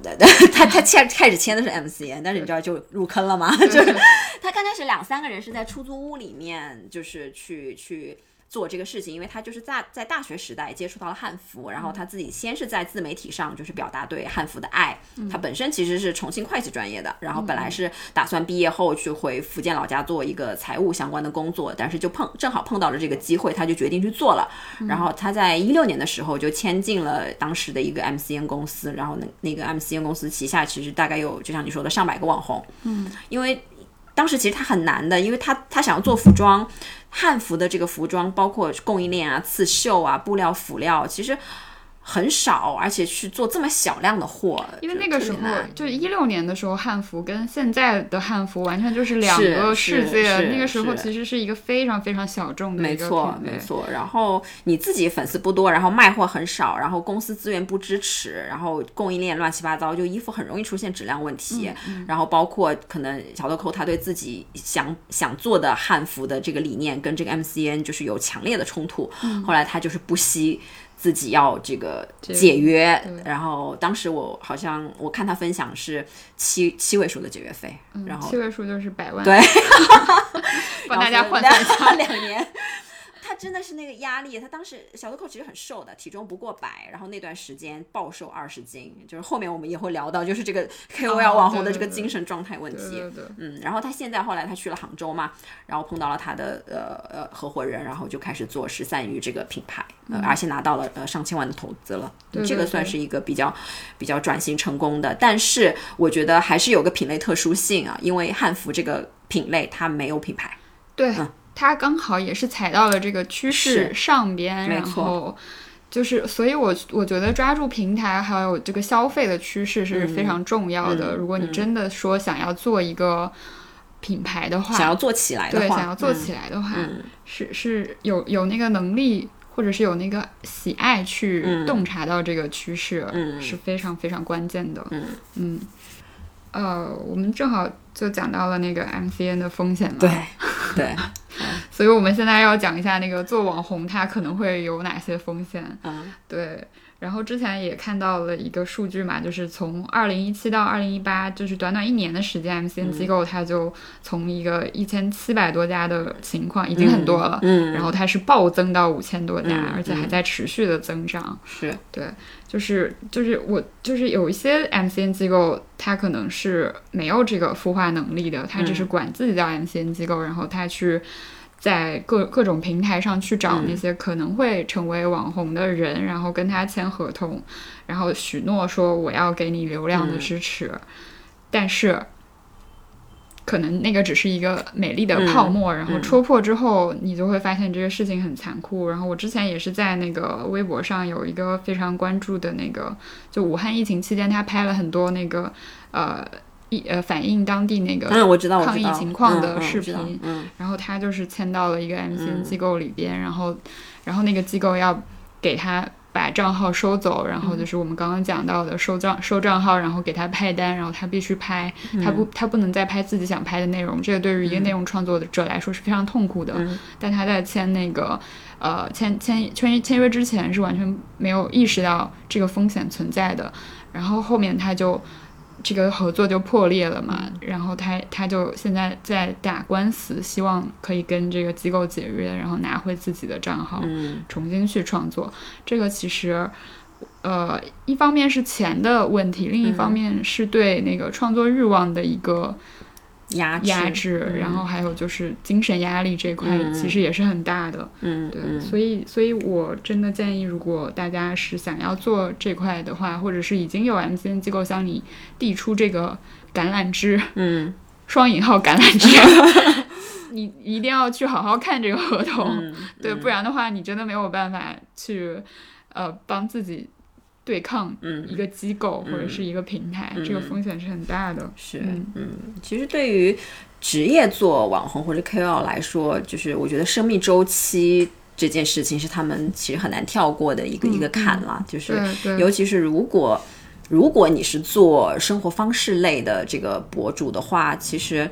他他签开始签的是 MCN，但是你知道就入坑了吗？[LAUGHS] 就是他刚开始两三个人是在出租屋里面，就是去去。做这个事情，因为他就是在在大学时代接触到了汉服，然后他自己先是在自媒体上就是表达对汉服的爱。他本身其实是重庆会计专业的，然后本来是打算毕业后去回福建老家做一个财务相关的工作，但是就碰正好碰到了这个机会，他就决定去做了。然后他在一六年的时候就签进了当时的一个 MCN 公司，然后那那个 MCN 公司旗下其实大概有就像你说的上百个网红。嗯，因为当时其实他很难的，因为他他想要做服装，汉服的这个服装，包括供应链啊、刺绣啊、布料、辅料，其实很少，而且去做这么小量的货，因为那个时候就是一六年的时候，汉服跟现在的汉服完全就是两个世界。那个时候其实是一个非常非常小众的没错，没错。然后你自己粉丝不多，然后卖货很少，然后公司资源不支持，然后供应链乱七八糟，就衣服很容易出现质量问题。然后包括可能小豆蔻他对自己想想做的汉服的这个理念跟这个 MCN 就是有强烈的冲突。后来他就是不惜。自己要这个解约，然后当时我好像我看他分享是七七位数的解约费，然后七位数就是百万，对，[LAUGHS] 帮大家换算算一下。[LAUGHS] 两年。他真的是那个压力，他当时小豆蔻其实很瘦的，体重不过百，然后那段时间暴瘦二十斤，就是后面我们也会聊到，就是这个 KOL 网红的这个精神状态问题。哦对对对，嗯，然后他现在后来他去了杭州嘛，然后碰到了他的呃呃合伙人，然后就开始做十三余这个品牌，呃，而且拿到了呃上千万的投资了，这个算是一个比较比较转型成功的。但是我觉得还是有个品类特殊性啊，因为汉服这个品类它没有品牌。对，它刚好也是踩到了这个趋势上边，然后就是，所以我我觉得抓住平台还有这个消费的趋势是非常重要的。嗯如果你真的说想要做一个品牌的话，想要做起来的话，对想要做起来的话，嗯是是有有那个能力。或者是有那个喜爱去嗯洞察到这个趋势，嗯是非常非常关键的。嗯嗯，呃，我们正好就讲到了那个 MCN 的风险嘛，对对，[LAUGHS] 所以我们现在要讲一下那个做网红它可能会有哪些风险。嗯对，然后之前也看到了一个数据嘛，就是从二零一七到二零一八，就是短短一年的时间，MCN 机构它就从一个一千七百多家的情况已经很多了，嗯，然后它是暴增到五千多家，嗯而且还在持续的增长。是。对，就是就是我就是有一些 MCN 机构，它可能是没有这个孵化能力的，它只是管自己叫 MCN 机构，然后它去在各各种平台上去找那些可能会成为网红的人，然后跟他签合同，然后许诺说我要给你流量的支持，但是。可能那个只是一个美丽的泡沫，然后戳破之后，你就会发现这个事情很残酷。然后我之前也是在那个微博上有一个非常关注的那个，就武汉疫情期间，他拍了很多那个呃疫呃反映当地那个抗疫情况的视频，嗯。然后他就是签到了一个 MCN 机构里边，然后然后那个机构要给他把账号收走，然后就是我们刚刚讲到的收账收账号，然后给他派单，然后他必须拍，他不他不能再拍自己想拍的内容，这个对于一个内容创作者来说是非常痛苦的。嗯。但他在签那个呃签签签签约之前是完全没有意识到这个风险存在的，然后后面他就。这个合作就破裂了嘛，然后他他就现在在打官司，希望可以跟这个机构解约，然后拿回自己的账号，嗯。重新去创作。这个其实，呃，一方面是钱的问题，另一方面是对那个创作欲望的一个压压制，然后还有就是精神压力这块嗯。其实也是很大的。对，嗯。对所以所以我真的建议，如果大家是想要做这块的话，或者是已经有 MCN 机构向你递出这个橄榄枝嗯。[LAUGHS] 双引号橄榄枝，[LAUGHS] 你一定要去好好看这个合同，嗯对，不然的话，你真的没有办法去呃帮自己对抗嗯。一个机构或者是一个平台，这个风险是很大的。是嗯。嗯，其实对于职业做网红或者 KOL 来说，就是我觉得生命周期这件事情是他们其实很难跳过的一个、一个坎啦，就是尤其是如果如果你是做生活方式类的这个博主的话，其实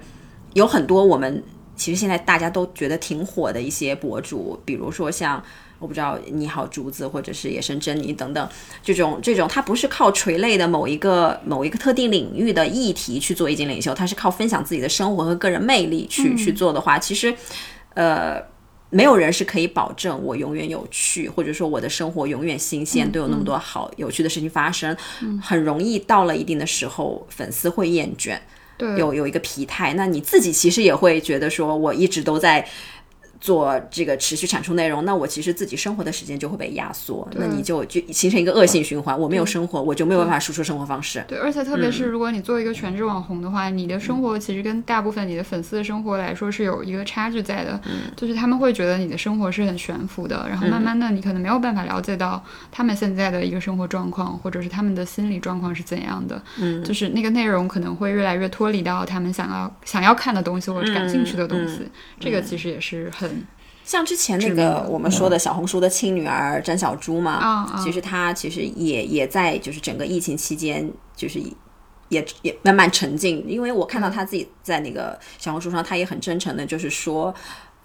有很多我们其实现在大家都觉得挺火的一些博主，比如说像。我不知道你好竹子或者是野生珍妮等等这种这种，它不是靠垂类的某一个某一个特定领域的议题去做意见领袖，它是靠分享自己的生活和个人魅力去、去做的话，其实呃没有人是可以保证我永远有趣，或者说我的生活永远新鲜，都有那么多好有趣的事情发生。很容易到了一定的时候，粉丝会厌倦，对有有一个疲态。那你自己其实也会觉得说，我一直都在。做这个持续产出内容，那我其实自己生活的时间就会被压缩，那你就就形成一个恶性循环。我没有生活，我就没有办法输出生活方式。对，而且特别嗯。是如果你做一个全职网红的话，你的生活其实跟大部分你的粉丝的生活来说是有一个差距在的，嗯。就是他们会觉得你的生活是很悬浮的，然后慢慢的你可能没有办法了解到他们现在的一个生活状况，或者是他们的心理状况是怎样的，嗯，就是那个内容可能会越来越脱离到他们想要想要看的东西或者感兴趣的东西，嗯。这个其实也是很像之前那个我们说的小红书的亲女儿张小猪嘛，其实她其实也也在就是整个疫情期间，就是也也慢慢沉静，因为我看到她自己在那个小红书上，她也很真诚的，就是说。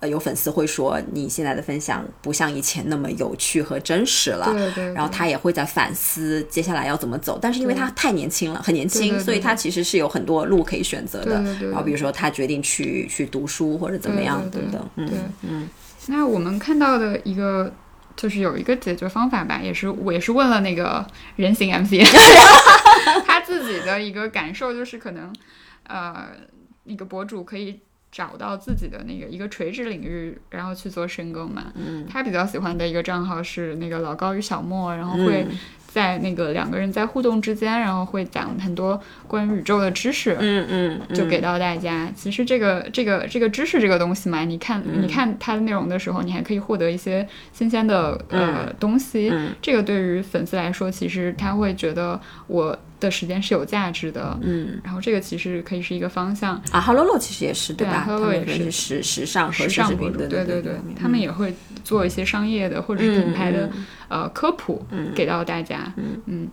呃，有粉丝会说你现在的分享不像以前那么有趣和真实了，对对，然后他也会在反思接下来要怎么走，但是因为他太年轻了，很年轻，所以他其实是有很多路可以选择的。然后比如说他决定去去读书或者怎么样等等，嗯嗯那我们看到的一个就是有一个解决方法吧，也是我也是问了那个人形 MC，[LAUGHS] 他自己的一个感受就是可能呃那个博主可以。找到自己的那个一个垂直领域，然后去做深耕嘛。嗯，他比较喜欢的一个账号是那个老高与小莫，然后会嗯在那个两个人在互动之间，然后会讲很多关于宇宙的知识，嗯嗯，就给到大家。其实这个这个这个知识这个东西嘛，你看你看它的内容的时候，你还可以获得一些新鲜的呃东西。这个对于粉丝来说，其实他会觉得我。的时间是有价值的，嗯，然后这个其实可以是一个方向啊。哈喽喽其实也是对吧？哈喽也是时时尚时尚博主，对对对，他们也会做一些商业的或者是品牌的呃科普给到大家，嗯。嗯。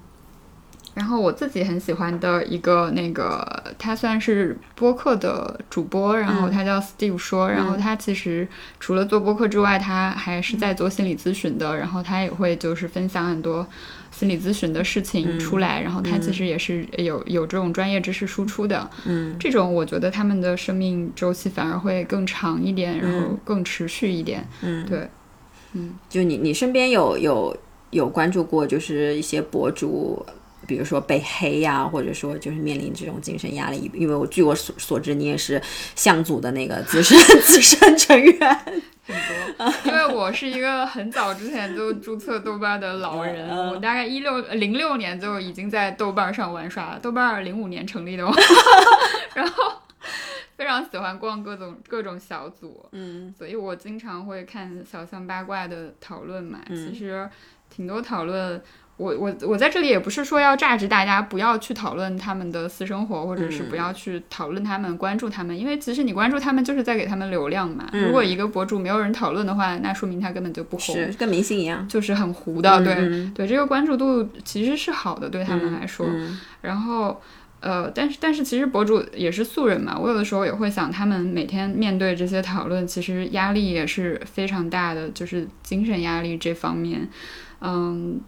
然后我自己很喜欢的一个那个，他算是播客的主播，然后他叫 Steve 说，然后他其实除了做播客之外，他还是在做心理咨询的，然后他也会就是分享很多。心理咨询的事情出来，然后他其实也是有有这种专业知识输出的，嗯，这种我觉得他们的生命周期反而会更长一点，然后更持续一点，嗯，对，嗯，就你你身边有有有关注过，就是一些博主，比如说被黑呀，或者说就是面临这种精神压力，因为我据我所所知，你也是向组的那个资深 [LAUGHS] 资深成员。很多，[LAUGHS] 因为我是一个很早之前就注册豆瓣的老人，我大概一六零六年就已经在豆瓣上玩耍了。豆瓣零五年成立的，[LAUGHS] 然后非常喜欢逛各种各种小组，嗯，所以我经常会看小象八卦的讨论嘛。其实挺多讨论。我我我在这里也不是说要榨汁大家不要去讨论他们的私生活，或者是不要去讨论他们、关注他们，因为其实你关注他们就是在给他们流量嘛。如果一个博主没有人讨论的话，那说明他根本就不红，是跟明星一样，就是很糊的。对对，这个关注度其实是好的，对他们来说。然后呃，但是但是其实博主也是素人嘛，我有的时候也会想，他们每天面对这些讨论，其实压力也是非常大的，就是精神压力这方面，嗯。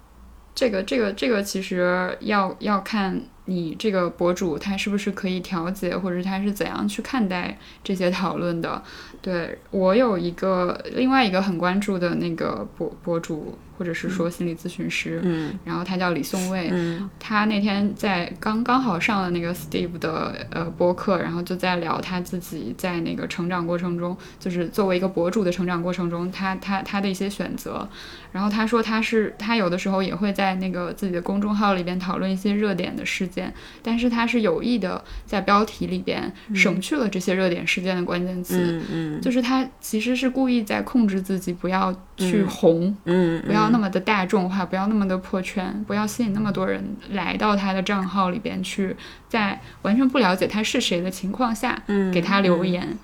这个这个这个其实要要看你这个博主他是不是可以调节，或者他是怎样去看待这些讨论的。对我有一个另外一个很关注的那个博博主。或者是说心理咨询师，嗯，然后他叫李颂蔚，嗯，他那天在刚刚好上了那个 Steve 的呃播客，然后就在聊他自己在那个成长过程中，就是作为一个博主的成长过程中，他他他的一些选择，然后他说他是他有的时候也会在那个自己的公众号里边讨论一些热点的事件，但是他是有意的在标题里边省去了这些热点事件的关键词，嗯嗯，就是他其实是故意在控制自己不要去红，嗯，不要。那么的大众化，不要那么的破圈，不要吸引那么多人来到他的账号里边去，在完全不了解他是谁的情况下，给他留言。嗯，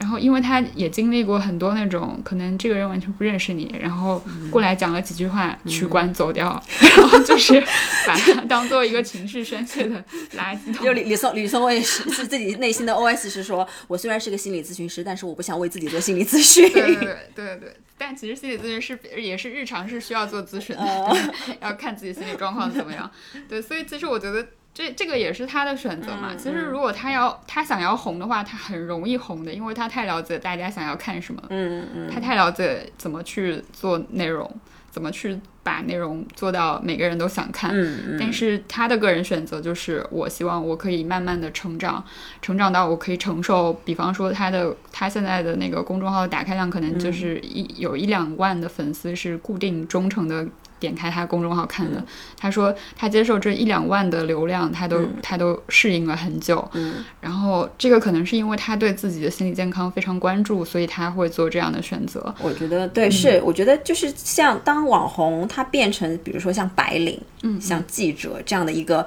然后因为他也经历过很多那种可能这个人完全不认识你，然后过来讲了几句话，取关走掉，[LAUGHS] 然后就是把他当做一个情绪宣泄的垃圾桶。[LAUGHS] 就李李松李松，我也是是自己内心的 OS 是说，我虽然是个心理咨询师，但是我不想为自己做心理咨询。对对对对对，但其实心理咨询师也是日常是需要做咨询的，[LAUGHS] 要看自己心理状况怎么样。对，所以其实我觉得。这这个也是他的选择嘛。其实如果他要他想要红的话，他很容易红的，因为他太了解大家想要看什么。嗯嗯。他太了解怎么去做内容，怎么去把内容做到每个人都想看。嗯嗯。但是他的个人选择就是，我希望我可以慢慢的成长，成长到我可以承受。比方说他的他现在的那个公众号的打开量，可能就是一有一两万的粉丝是固定忠诚的。点开他公众号看的，他说他接受这一两万的流量，他都他都适应了很久。嗯，然后这个可能是因为他对自己的心理健康非常关注，所以他会做这样的选择。我觉得对，是我觉得就是像当网红他变成，比如说像白领，嗯，像记者这样的一个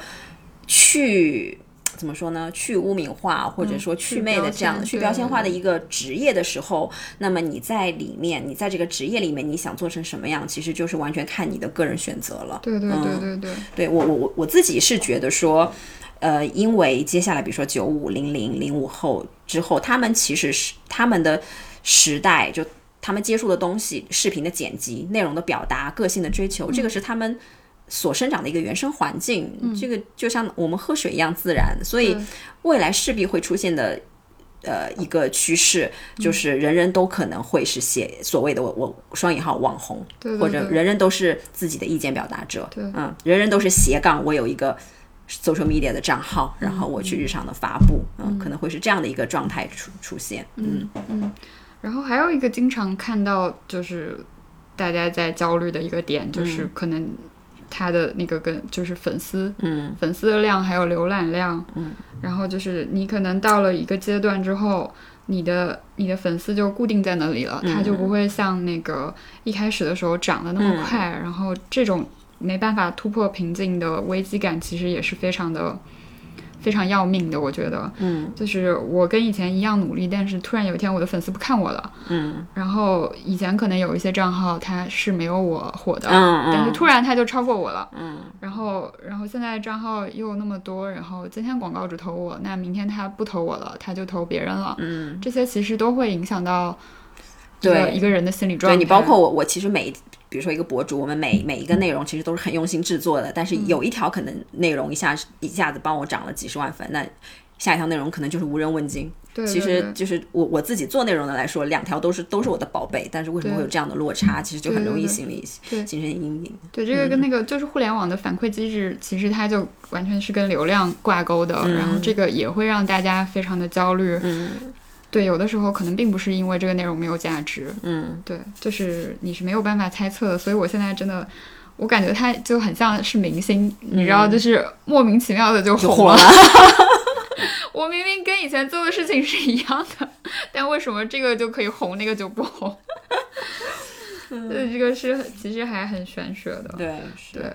去。怎么说呢？去污名化或者说去魅的这样去标签化的一个职业的时候，那么你在里面，你在这个职业里面，你想做成什么样，其实就是完全看你的个人选择了。对对对对对，对我我我我自己是觉得说，呃，因为接下来比如说九五零零零五后之后，他们其实是他们的时代，就他们接触的东西，视频的剪辑、内容的表达、个性的追求，这个是他们。所生长的一个原生环境，这个就像我们喝水一样自然，所以未来势必会出现的，呃，一个趋势就是人人都可能会是写所谓的我我双引号网红，或者人人都是自己的意见表达者，嗯，人人都是斜杠，我有一个 social media 的账号，然后我去日常的发布，嗯，可能会是这样的一个状态出出现，嗯嗯，然后还有一个经常看到就是大家在焦虑的一个点，就是可能。它的那个跟就是粉丝，嗯。粉丝的量还有浏览量，嗯，然后就是你可能到了一个阶段之后，你的你的粉丝就固定在那里了，它就不会像那个一开始的时候涨得那么快，然后这种没办法突破瓶颈的危机感，其实也是非常的非常要命的，我觉得。嗯。就是我跟以前一样努力，但是突然有一天我的粉丝不看我了，嗯。然后以前可能有一些账号它是没有我火的，嗯但是突然它就超过我了，嗯。然后然后现在账号又那么多，然后今天广告只投我，那明天他不投我了，他就投别人了，嗯，这些其实都会影响到对。一个人的心理状态。对你包括我，我其实每比如说一个博主，我们每每一个内容其实都是很用心制作的，但是有一条可能内容一下一下子帮我涨了几十万粉，那下一条内容可能就是无人问津。对，其实就是我我自己做内容的来说，两条都是都是我的宝贝，但是为什么会有这样的落差？其实就很容易心理对形成阴影。对这个跟那个就是互联网的反馈机制，其实它就完全是跟流量挂钩的，然后这个也会让大家非常的焦虑。嗯对，有的时候可能并不是因为这个内容没有价值，嗯对，就是你是没有办法猜测的。所以我现在真的，我感觉他就很像是明星，你知道，就是莫名其妙的就红了。[LAUGHS] [LAUGHS] 我明明跟以前做的事情是一样的，但为什么这个就可以红，那个就不红？[LAUGHS] 对，这个是其实还很玄学的。对，是对，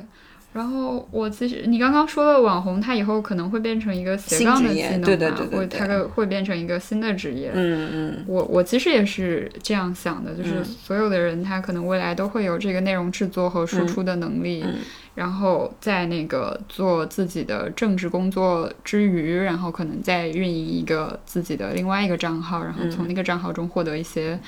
然后我其实你刚刚说的网红，他以后可能会变成一个斜杠的技能吧，对对对对会对它会会变成一个新的职业。嗯嗯我我其实也是这样想的，就是嗯所有的人他可能未来都会有这个内容制作和输出的能力，嗯然后在那个做自己的政治工作之余，然后可能再运营一个自己的另外一个账号，然后嗯从那个账号中获得一些。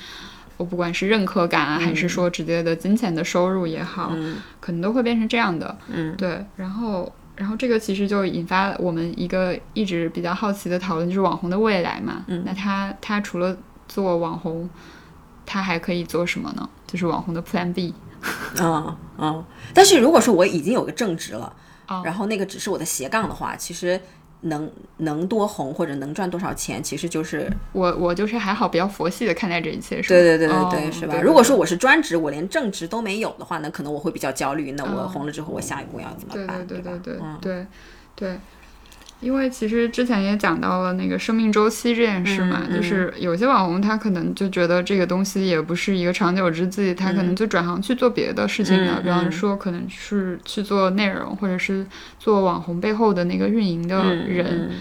我不管是认可感啊，还是说直接的金钱的收入也好，嗯可能都会变成这样的。嗯对，然后然后这个其实就引发了我们一个一直比较好奇的讨论，就是网红的未来嘛。嗯那他他除了做网红，他还可以做什么呢？就是网红的 Plan B。嗯嗯。但是如果说我已经有个正职了，哦然后那个只是我的斜杠的话，其实能能多红或者能赚多少钱，其实就是我我就是还好，比较佛系的看待这一切，是吧？对对对对哦对，是吧？如果说我是专职，我连正职都没有的话，那可能我会比较焦虑。那我嗯红了之后，我下一步要怎么办？吧对对对对嗯对对，因为其实之前也讲到了那个生命周期这件事嘛，就是有些网红他可能就觉得这个东西也不是一个长久之计，他可能就转行去做别的事情了，嗯比方嗯说可能是去做内容，或者是做网红背后的那个运营的嗯人，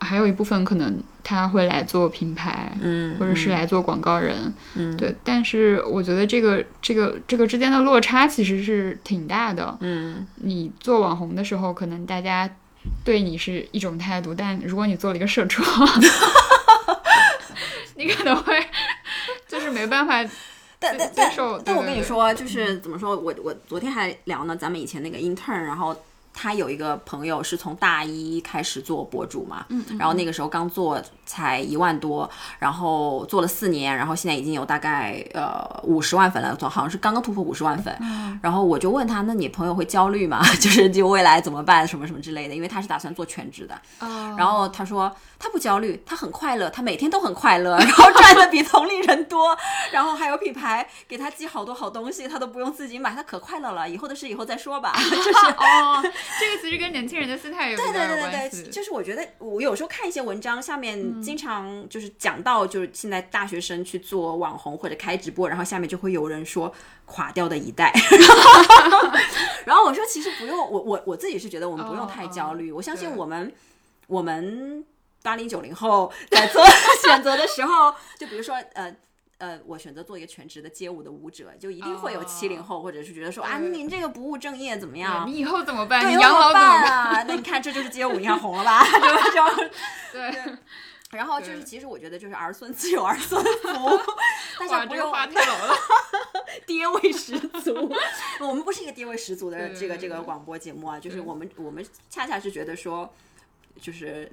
还有一部分可能他会来做品牌，嗯，或者是来做广告人，嗯。对。但是我觉得这个这个这个之间的落差其实是挺大的。嗯。你做网红的时候，可能大家对你是一种态度，但如果你做了一个社畜，[LAUGHS] 你可能会 [LAUGHS] 就是没办法。[LAUGHS] 接但但但但我跟你说，就是怎么说，我我昨天还聊呢，咱们以前那个 intern，然后他有一个朋友是从大一开始做博主嘛，嗯然后那个时候刚做才一万多，然后做了四年，然后现在已经有大概呃五十万粉了，总好像是刚刚突破五十万粉。嗯然后我就问他，那你朋友会焦虑吗？[LAUGHS] 就是就未来怎么办，什么什么之类的，因为他是打算做全职的。哦然后他说他不焦虑，他很快乐，他每天都很快乐，[LAUGHS] 然后赚的比同龄人多，然后还有品牌给他寄好多好东西，他都不用自己买，他可快乐了。以后的事以后再说吧。[LAUGHS] 就是哦，这个其实跟年轻人的心态有比对对对对。就是我觉得我有时候看一些文章，下嗯经常就是讲到，就是现在大学生去做网红或者开直播，然后下面就会有人说垮掉的一代。[LAUGHS] 然后我说其实不用，我我我自己是觉得我们不用太焦虑，哦我相信我们我们八零九零后在做选择的时候，就比如说呃。呃，我选择做一个全职的街舞的舞者，就一定会有哦七零后，或者是觉得说啊，您这个不务正业怎么样？你以后怎么办？你养老怎么办？那你看，这就是街舞，你看红了吧？[LAUGHS] 对，然后就是，其实我觉得就是儿孙自有儿孙福，[LAUGHS] 大哇，家不用这个话太老了。[LAUGHS] 爹味十足。[LAUGHS] 我们不是一个爹味十足的这个这个广播节目啊，就是我们我们恰恰是觉得说，就是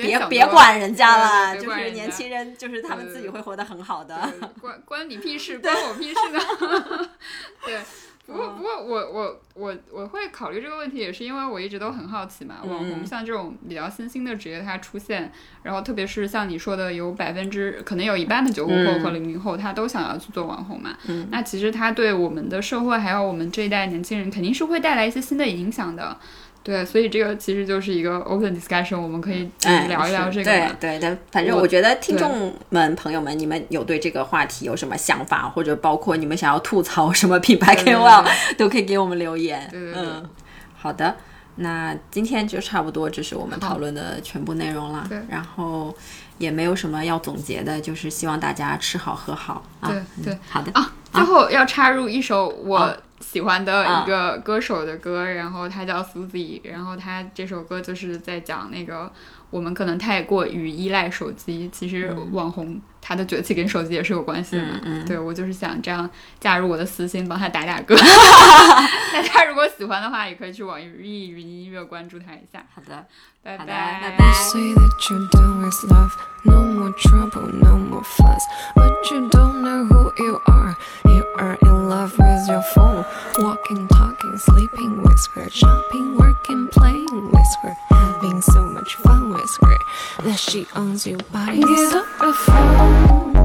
别别管人家了，就是年轻人，就是他们自己会活得很好的。关关你屁事，关我屁事呢？对，不过不过我我我我会考虑这个问题，也是因为我一直都很好奇嘛。网红像这种比较新兴的职业，它出现，然后特别是像你说的，有百分之可能有一半的九五后和零零后，他都想要去做网红嘛。那其实他对我们的社会还有我们这一代年轻人，肯定是会带来一些新的影响的。对，所以这个其实就是一个 open discussion，我们可以聊一聊这个。对对的，反正我觉得听众们、朋友们，你们有对这个话题有什么想法，或者包括你们想要吐槽什么品牌 KOL，都可以给我们留言。对对对。嗯，好的，那今天就差不多，这是我们讨论的全部内容了。对。然后也没有什么要总结的，就是希望大家吃好喝好啊。对对，好的啊。最后要插入一首我。喜欢的一个歌手的歌，然后他叫 Suzy，然后他这首歌就是在讲那个我们可能太过于依赖手机，其实网红他的崛起跟手机也是有关系的。对我就是想这样加入我的私心，帮他打打歌。[LAUGHS] 大家如果喜欢的话，也可以去网易云音乐关注他一下。好的，拜拜拜拜。That she owns your body. Get off the